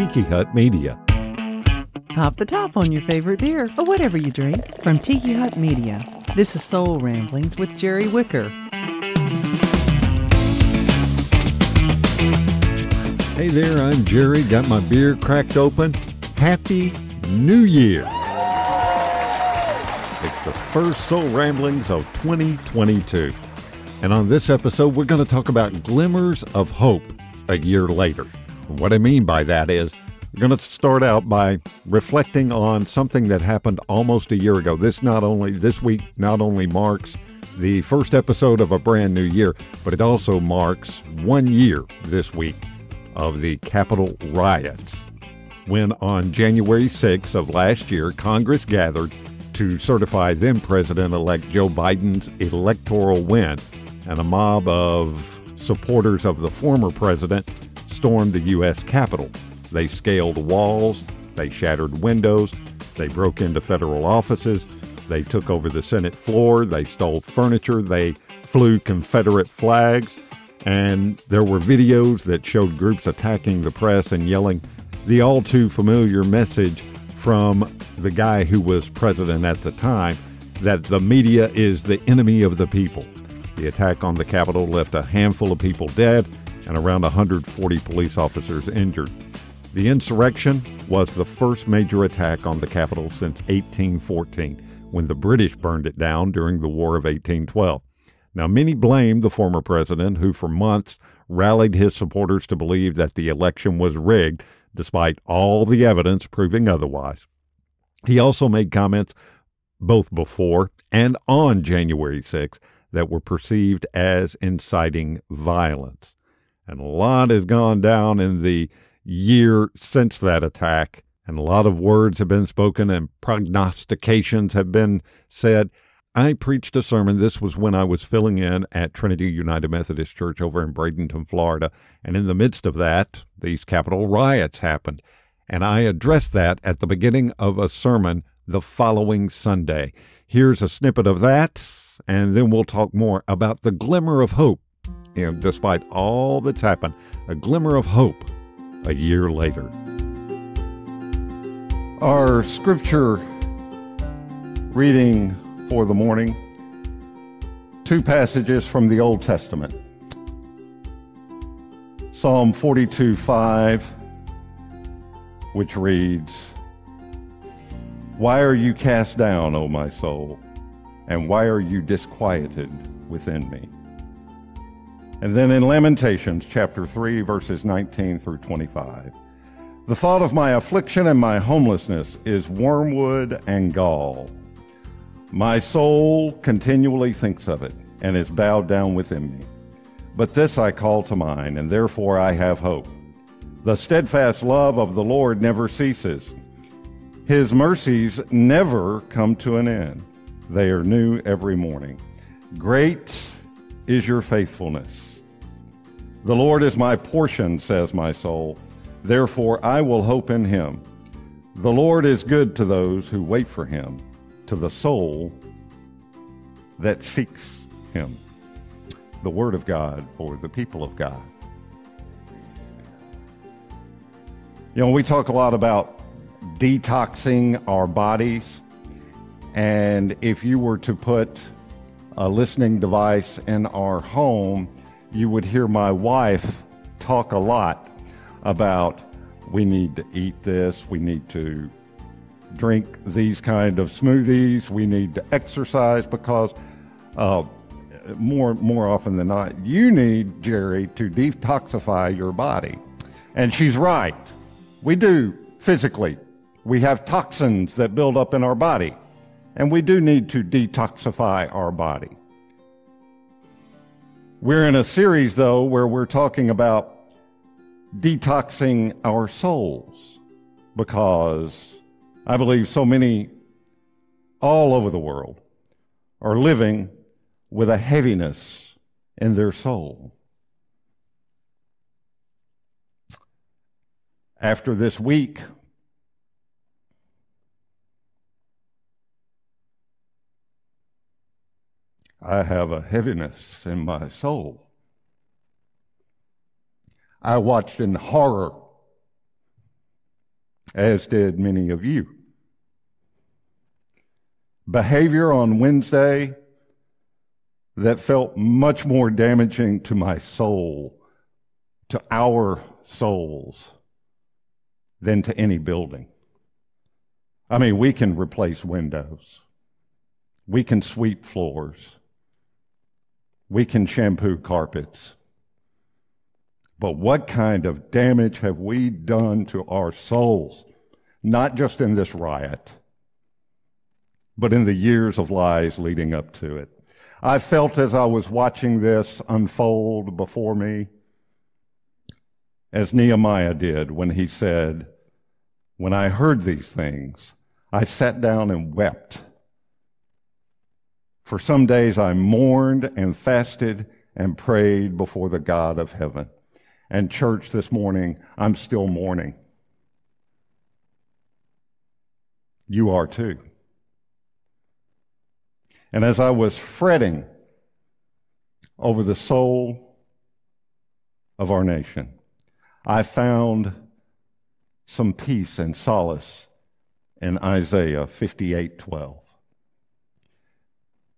Tiki Hut Media. Pop the top on your favorite beer or whatever you drink from Tiki Hut Media. This is Soul Ramblings with Jerry Wicker. Hey there, I'm Jerry. Got my beer cracked open. Happy New Year! It's the first Soul Ramblings of 2022. And on this episode, we're going to talk about glimmers of hope a year later. What I mean by that is, we're going to start out by reflecting on something that happened almost a year ago. This not only this week not only marks the first episode of a brand new year, but it also marks one year this week of the Capitol riots. When on January 6th of last year, Congress gathered to certify then President elect Joe Biden's electoral win, and a mob of supporters of the former president stormed the U.S. Capitol. They scaled walls, they shattered windows, they broke into federal offices, they took over the Senate floor, they stole furniture, they flew Confederate flags, and there were videos that showed groups attacking the press and yelling the all too familiar message from the guy who was president at the time that the media is the enemy of the people. The attack on the Capitol left a handful of people dead and around 140 police officers injured. The insurrection was the first major attack on the Capitol since 1814, when the British burned it down during the War of 1812. Now, many blame the former president, who for months rallied his supporters to believe that the election was rigged, despite all the evidence proving otherwise. He also made comments both before and on January 6 that were perceived as inciting violence. And a lot has gone down in the year since that attack, and a lot of words have been spoken and prognostications have been said. I preached a sermon. This was when I was filling in at Trinity United Methodist Church over in Bradenton, Florida. And in the midst of that, these Capitol riots happened. And I addressed that at the beginning of a sermon the following Sunday. Here's a snippet of that, and then we'll talk more about the glimmer of hope. Know, despite all that's happened, a glimmer of hope a year later. Our scripture reading for the morning two passages from the Old Testament Psalm 42 5, which reads, Why are you cast down, O my soul? And why are you disquieted within me? And then in Lamentations chapter 3, verses 19 through 25. The thought of my affliction and my homelessness is wormwood and gall. My soul continually thinks of it and is bowed down within me. But this I call to mind, and therefore I have hope. The steadfast love of the Lord never ceases. His mercies never come to an end. They are new every morning. Great is your faithfulness. The Lord is my portion, says my soul. Therefore I will hope in him. The Lord is good to those who wait for him, to the soul that seeks him. The Word of God for the people of God. You know, we talk a lot about detoxing our bodies. And if you were to put a listening device in our home, you would hear my wife talk a lot about we need to eat this, we need to drink these kind of smoothies, we need to exercise because uh, more more often than not, you need Jerry to detoxify your body, and she's right. We do physically. We have toxins that build up in our body, and we do need to detoxify our body. We're in a series, though, where we're talking about detoxing our souls because I believe so many all over the world are living with a heaviness in their soul. After this week, I have a heaviness in my soul. I watched in horror as did many of you. Behavior on Wednesday that felt much more damaging to my soul, to our souls, than to any building. I mean, we can replace windows. We can sweep floors. We can shampoo carpets. But what kind of damage have we done to our souls? Not just in this riot, but in the years of lies leading up to it. I felt as I was watching this unfold before me, as Nehemiah did when he said, When I heard these things, I sat down and wept. For some days I mourned and fasted and prayed before the God of heaven. And church this morning, I'm still mourning. You are too. And as I was fretting over the soul of our nation, I found some peace and solace in Isaiah 58:12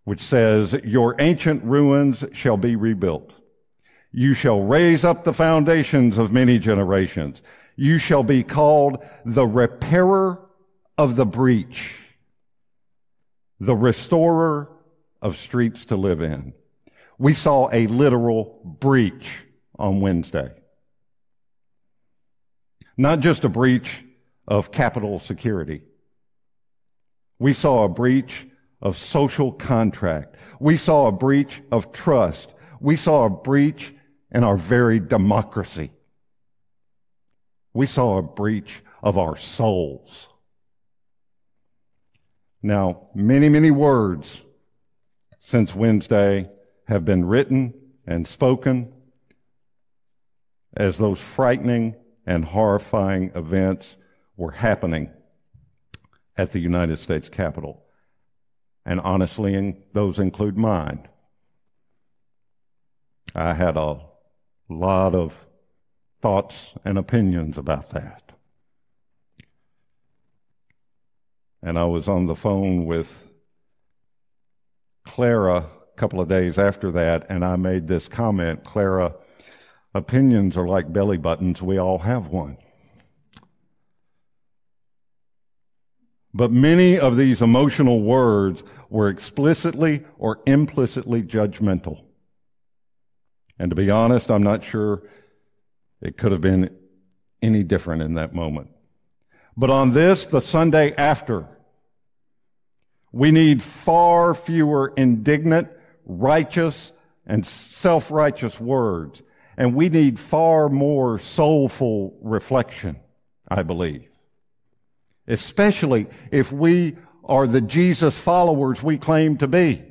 which says your ancient ruins shall be rebuilt you shall raise up the foundations of many generations. You shall be called the repairer of the breach, the restorer of streets to live in. We saw a literal breach on Wednesday. Not just a breach of Capitol security. We saw a breach of social contract. We saw a breach of trust. We saw a breach in our very democracy. We saw a breach of our souls. Now, many, many words since Wednesday have been written and spoken as those frightening and horrifying events were happening at the United States Capitol. And honestly, those include mine. I had a lot of thoughts and opinions about that. And I was on the phone with Clara a couple of days after that, and I made this comment Clara, opinions are like belly buttons, we all have one. But many of these emotional words were explicitly or implicitly judgmental. And to be honest, I'm not sure it could have been any different in that moment. But on this, the Sunday after, we need far fewer indignant, righteous, and self-righteous words. And we need far more soulful reflection, I believe. Especially if we are the Jesus followers we claim to be.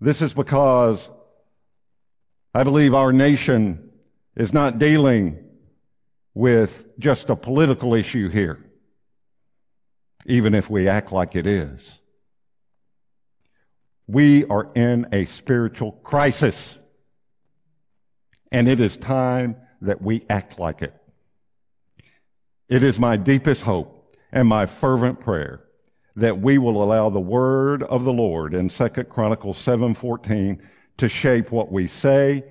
This is because I believe our nation is not dealing with just a political issue here, even if we act like it is. We are in a spiritual crisis, and it is time that we act like it. It is my deepest hope and my fervent prayer that we will allow the word of the Lord in 2 Chronicles 7:14 to shape what we say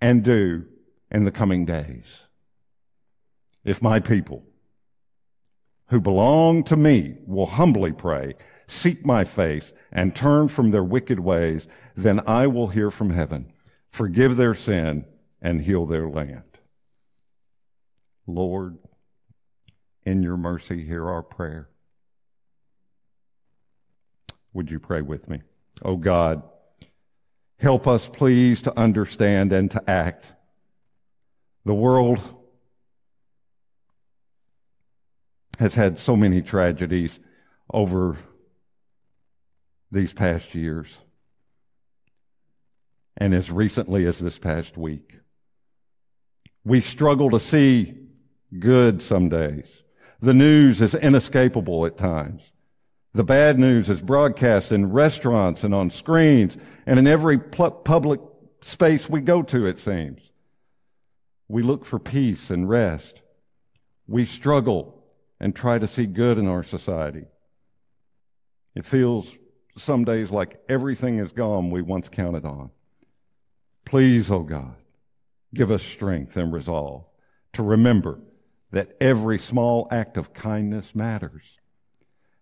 and do in the coming days. If my people who belong to me will humbly pray, seek my face, and turn from their wicked ways, then I will hear from heaven, forgive their sin, and heal their land. Lord, in your mercy, hear our prayer. Would you pray with me? Oh God, Help us, please, to understand and to act. The world has had so many tragedies over these past years and as recently as this past week. We struggle to see good some days. The news is inescapable at times. The bad news is broadcast in restaurants and on screens and in every public space we go to, it seems. We look for peace and rest. We struggle and try to see good in our society. It feels some days like everything is gone we once counted on. Please, oh God, give us strength and resolve to remember that every small act of kindness matters.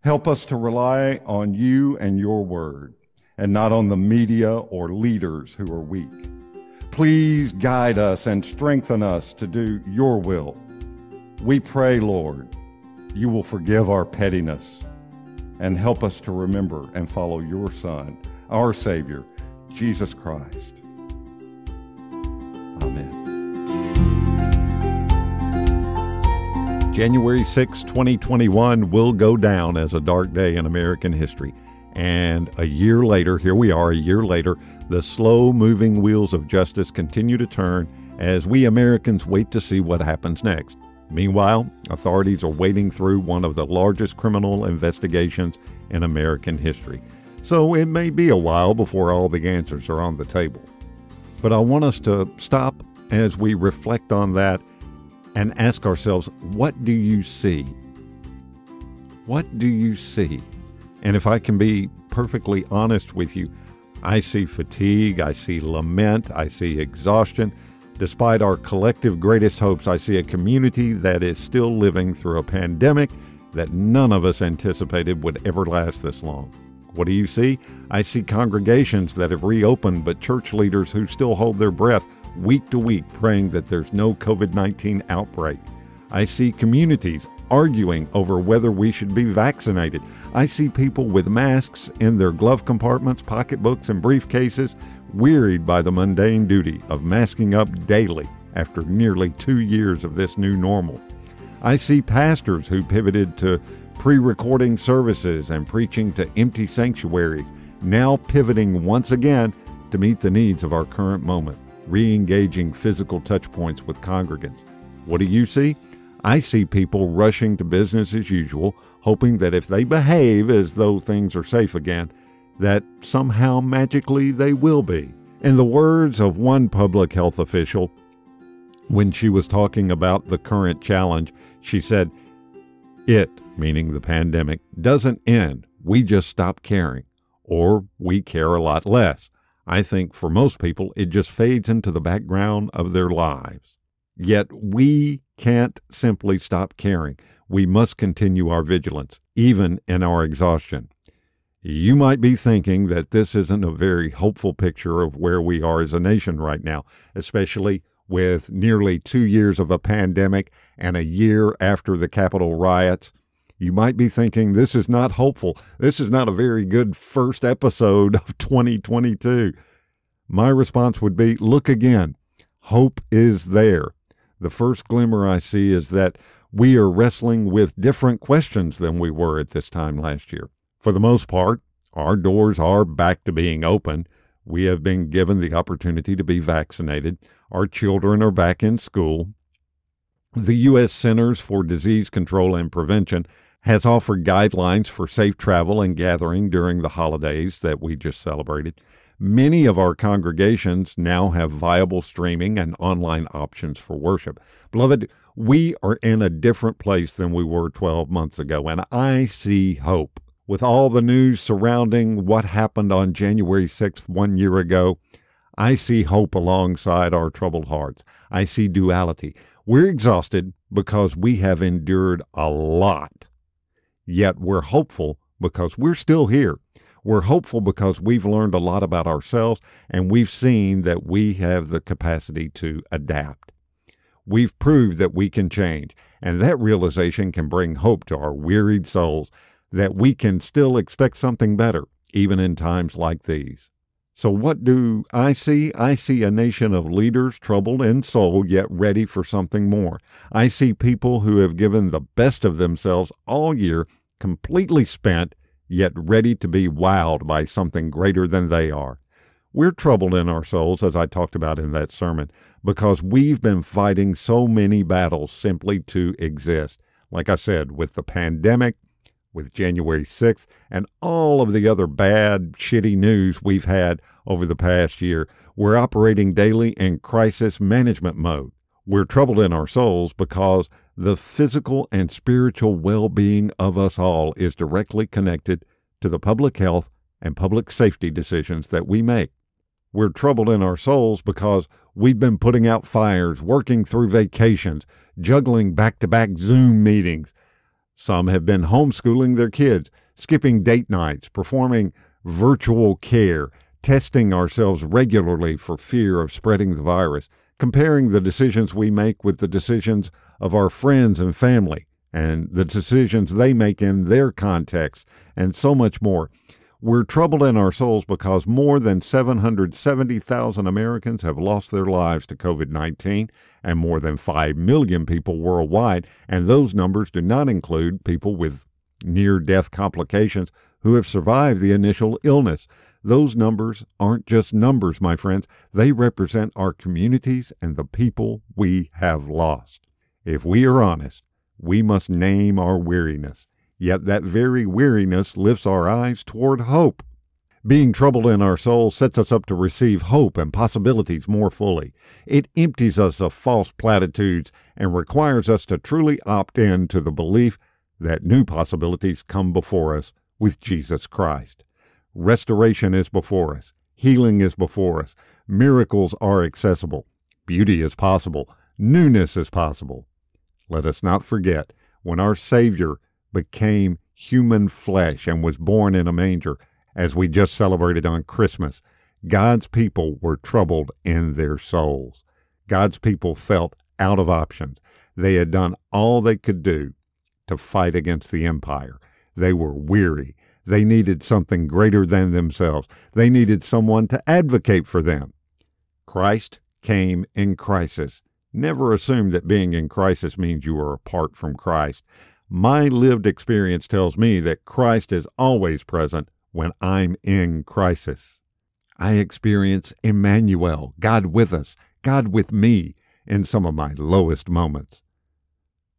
Help us to rely on you and your word and not on the media or leaders who are weak. Please guide us and strengthen us to do your will. We pray, Lord, you will forgive our pettiness and help us to remember and follow your Son, our Savior, Jesus Christ. January 6, 2021 will go down as a dark day in American history. And a year later, here we are, a year later, the slow moving wheels of justice continue to turn as we Americans wait to see what happens next. Meanwhile, authorities are wading through one of the largest criminal investigations in American history. So it may be a while before all the answers are on the table. But I want us to stop as we reflect on that and ask ourselves, what do you see? What do you see? And if I can be perfectly honest with you, I see fatigue, I see lament, I see exhaustion. Despite our collective greatest hopes, I see a community that is still living through a pandemic that none of us anticipated would ever last this long. What do you see? I see congregations that have reopened, but church leaders who still hold their breath week to week praying that there's no COVID 19 outbreak. I see communities arguing over whether we should be vaccinated. I see people with masks in their glove compartments, pocketbooks, and briefcases, wearied by the mundane duty of masking up daily after nearly two years of this new normal. I see pastors who pivoted to pre recording services and preaching to empty sanctuaries, now pivoting once again to meet the needs of our current moment re engaging physical touchpoints with congregants. What do you see? I see people rushing to business as usual, hoping that if they behave as though things are safe again, that somehow magically they will be. In the words of one public health official, when she was talking about the current challenge, she said, It, meaning the pandemic, doesn't end. We just stop caring, or we care a lot less. I think for most people, it just fades into the background of their lives. Yet we can't simply stop caring. We must continue our vigilance, even in our exhaustion. You might be thinking that this isn't a very hopeful picture of where we are as a nation right now, especially with nearly two years of a pandemic and a year after the Capitol riots. You might be thinking this is not hopeful. This is not a very good first episode of 2022. My response would be look again. Hope is there. The first glimmer I see is that we are wrestling with different questions than we were at this time last year. For the most part, our doors are back to being open. We have been given the opportunity to be vaccinated. Our children are back in school. The U.S. Centers for Disease Control and Prevention has offered guidelines for safe travel and gathering during the holidays that we just celebrated. Many of our congregations now have viable streaming and online options for worship. Beloved, we are in a different place than we were 12 months ago, and I see hope. With all the news surrounding what happened on January 6th one year ago, I see hope alongside our troubled hearts. I see duality. We're exhausted because we have endured a lot Yet we're hopeful because we're still here. We're hopeful because we've learned a lot about ourselves and we've seen that we have the capacity to adapt. We've proved that we can change, and that realization can bring hope to our wearied souls that we can still expect something better, even in times like these. So, what do I see? I see a nation of leaders troubled in soul, yet ready for something more. I see people who have given the best of themselves all year completely spent, yet ready to be wowed by something greater than they are. We're troubled in our souls, as I talked about in that sermon, because we've been fighting so many battles simply to exist. Like I said, with the pandemic, with January 6th, and all of the other bad, shitty news we've had over the past year, we're operating daily in crisis management mode. We're troubled in our souls because the physical and spiritual well being of us all is directly connected to the public health and public safety decisions that we make. We're troubled in our souls because we've been putting out fires, working through vacations, juggling back to back Zoom meetings. Some have been homeschooling their kids, skipping date nights, performing virtual care, testing ourselves regularly for fear of spreading the virus, comparing the decisions we make with the decisions of our friends and family, and the decisions they make in their context, and so much more. We're troubled in our souls because more than 770,000 Americans have lost their lives to COVID 19 and more than 5 million people worldwide, and those numbers do not include people with near death complications who have survived the initial illness. Those numbers aren't just numbers, my friends. They represent our communities and the people we have lost. If we are honest, we must name our weariness. Yet that very weariness lifts our eyes toward hope. Being troubled in our soul sets us up to receive hope and possibilities more fully. It empties us of false platitudes and requires us to truly opt in to the belief that new possibilities come before us with Jesus Christ. Restoration is before us. Healing is before us. Miracles are accessible. Beauty is possible. Newness is possible. Let us not forget when our Savior became human flesh and was born in a manger, as we just celebrated on Christmas, God's people were troubled in their souls. God's people felt out of options. They had done all they could do to fight against the empire. They were weary. They needed something greater than themselves. They needed someone to advocate for them. Christ came in crisis. Never assume that being in crisis means you are apart from Christ. My lived experience tells me that Christ is always present when I'm in crisis. I experience Emmanuel, God with us, God with me, in some of my lowest moments.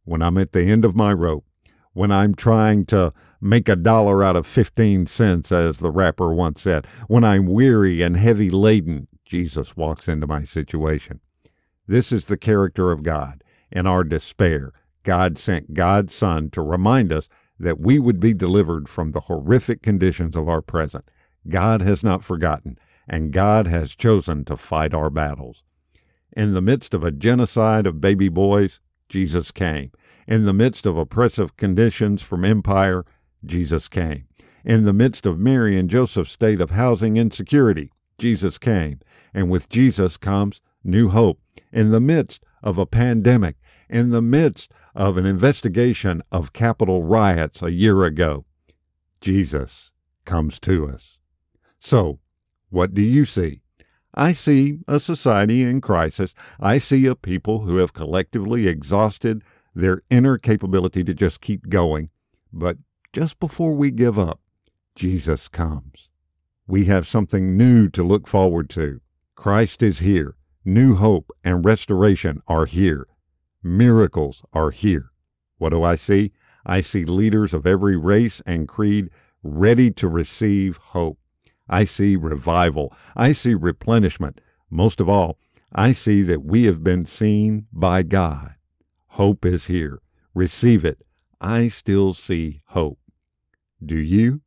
When I'm at the end of my rope, when I'm trying to make a dollar out of 15 cents, as the rapper once said, when I'm weary and heavy laden, Jesus walks into my situation. This is the character of God. In our despair, God sent God's Son to remind us that we would be delivered from the horrific conditions of our present. God has not forgotten, and God has chosen to fight our battles. In the midst of a genocide of baby boys, Jesus came. In the midst of oppressive conditions from empire, Jesus came. In the midst of Mary and Joseph's state of housing insecurity, Jesus came. And with Jesus comes new hope. In the midst of a pandemic, in the midst of an investigation of Capitol riots a year ago, Jesus comes to us. So, what do you see? I see a society in crisis. I see a people who have collectively exhausted their inner capability to just keep going. But just before we give up, Jesus comes. We have something new to look forward to. Christ is here. New hope and restoration are here. Miracles are here. What do I see? I see leaders of every race and creed ready to receive hope. I see revival. I see replenishment. Most of all, I see that we have been seen by God. Hope is here. Receive it. I still see hope. Do you?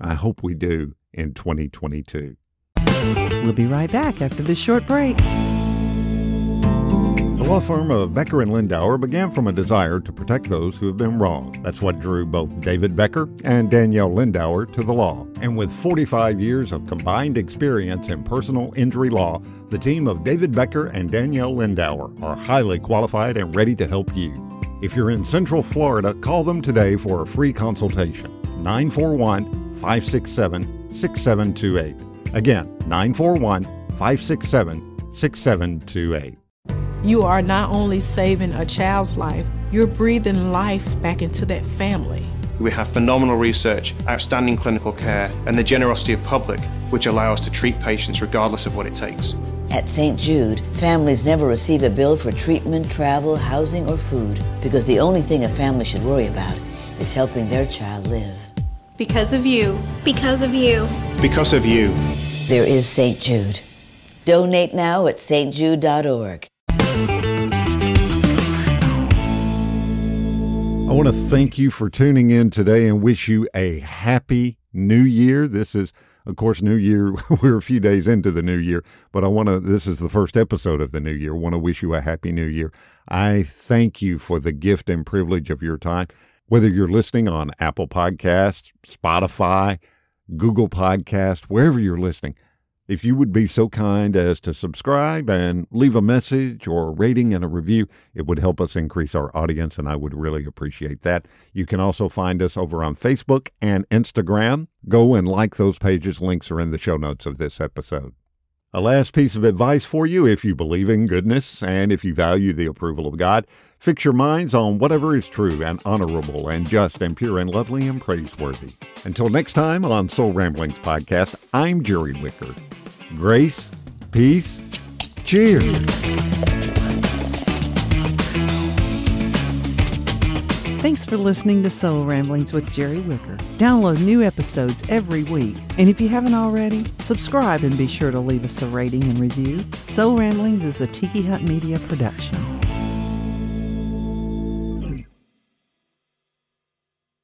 I hope we do in 2022. We'll be right back after this short break. The law firm of Becker and Lindauer began from a desire to protect those who have been wronged. That's what drew both David Becker and Danielle Lindauer to the law. And with 45 years of combined experience in personal injury law, the team of David Becker and Danielle Lindauer are highly qualified and ready to help you. If you're in Central Florida, call them today for a free consultation. 941 567 6728. Again, 941 567 6728. You are not only saving a child's life, you're breathing life back into that family. We have phenomenal research, outstanding clinical care, and the generosity of public, which allow us to treat patients regardless of what it takes. At St. Jude, families never receive a bill for treatment, travel, housing, or food because the only thing a family should worry about is helping their child live. Because of you. Because of you. Because of you. There is St. Jude. Donate now at stjude.org. I want to thank you for tuning in today and wish you a happy new year. This is, of course, New Year. We're a few days into the new year, but I want to, this is the first episode of the new year. I want to wish you a happy new year. I thank you for the gift and privilege of your time. Whether you're listening on Apple Podcasts, Spotify, Google Podcast, wherever you're listening, if you would be so kind as to subscribe and leave a message or a rating and a review, it would help us increase our audience, and I would really appreciate that. You can also find us over on Facebook and Instagram. Go and like those pages. Links are in the show notes of this episode. A last piece of advice for you if you believe in goodness and if you value the approval of God, fix your minds on whatever is true and honorable and just and pure and lovely and praiseworthy. Until next time on Soul Ramblings Podcast, I'm Jerry Wicker. Grace, peace, cheers. Thanks for listening to Soul Ramblings with Jerry Wicker. Download new episodes every week. And if you haven't already, subscribe and be sure to leave us a rating and review. Soul Ramblings is a Tiki Hut Media production.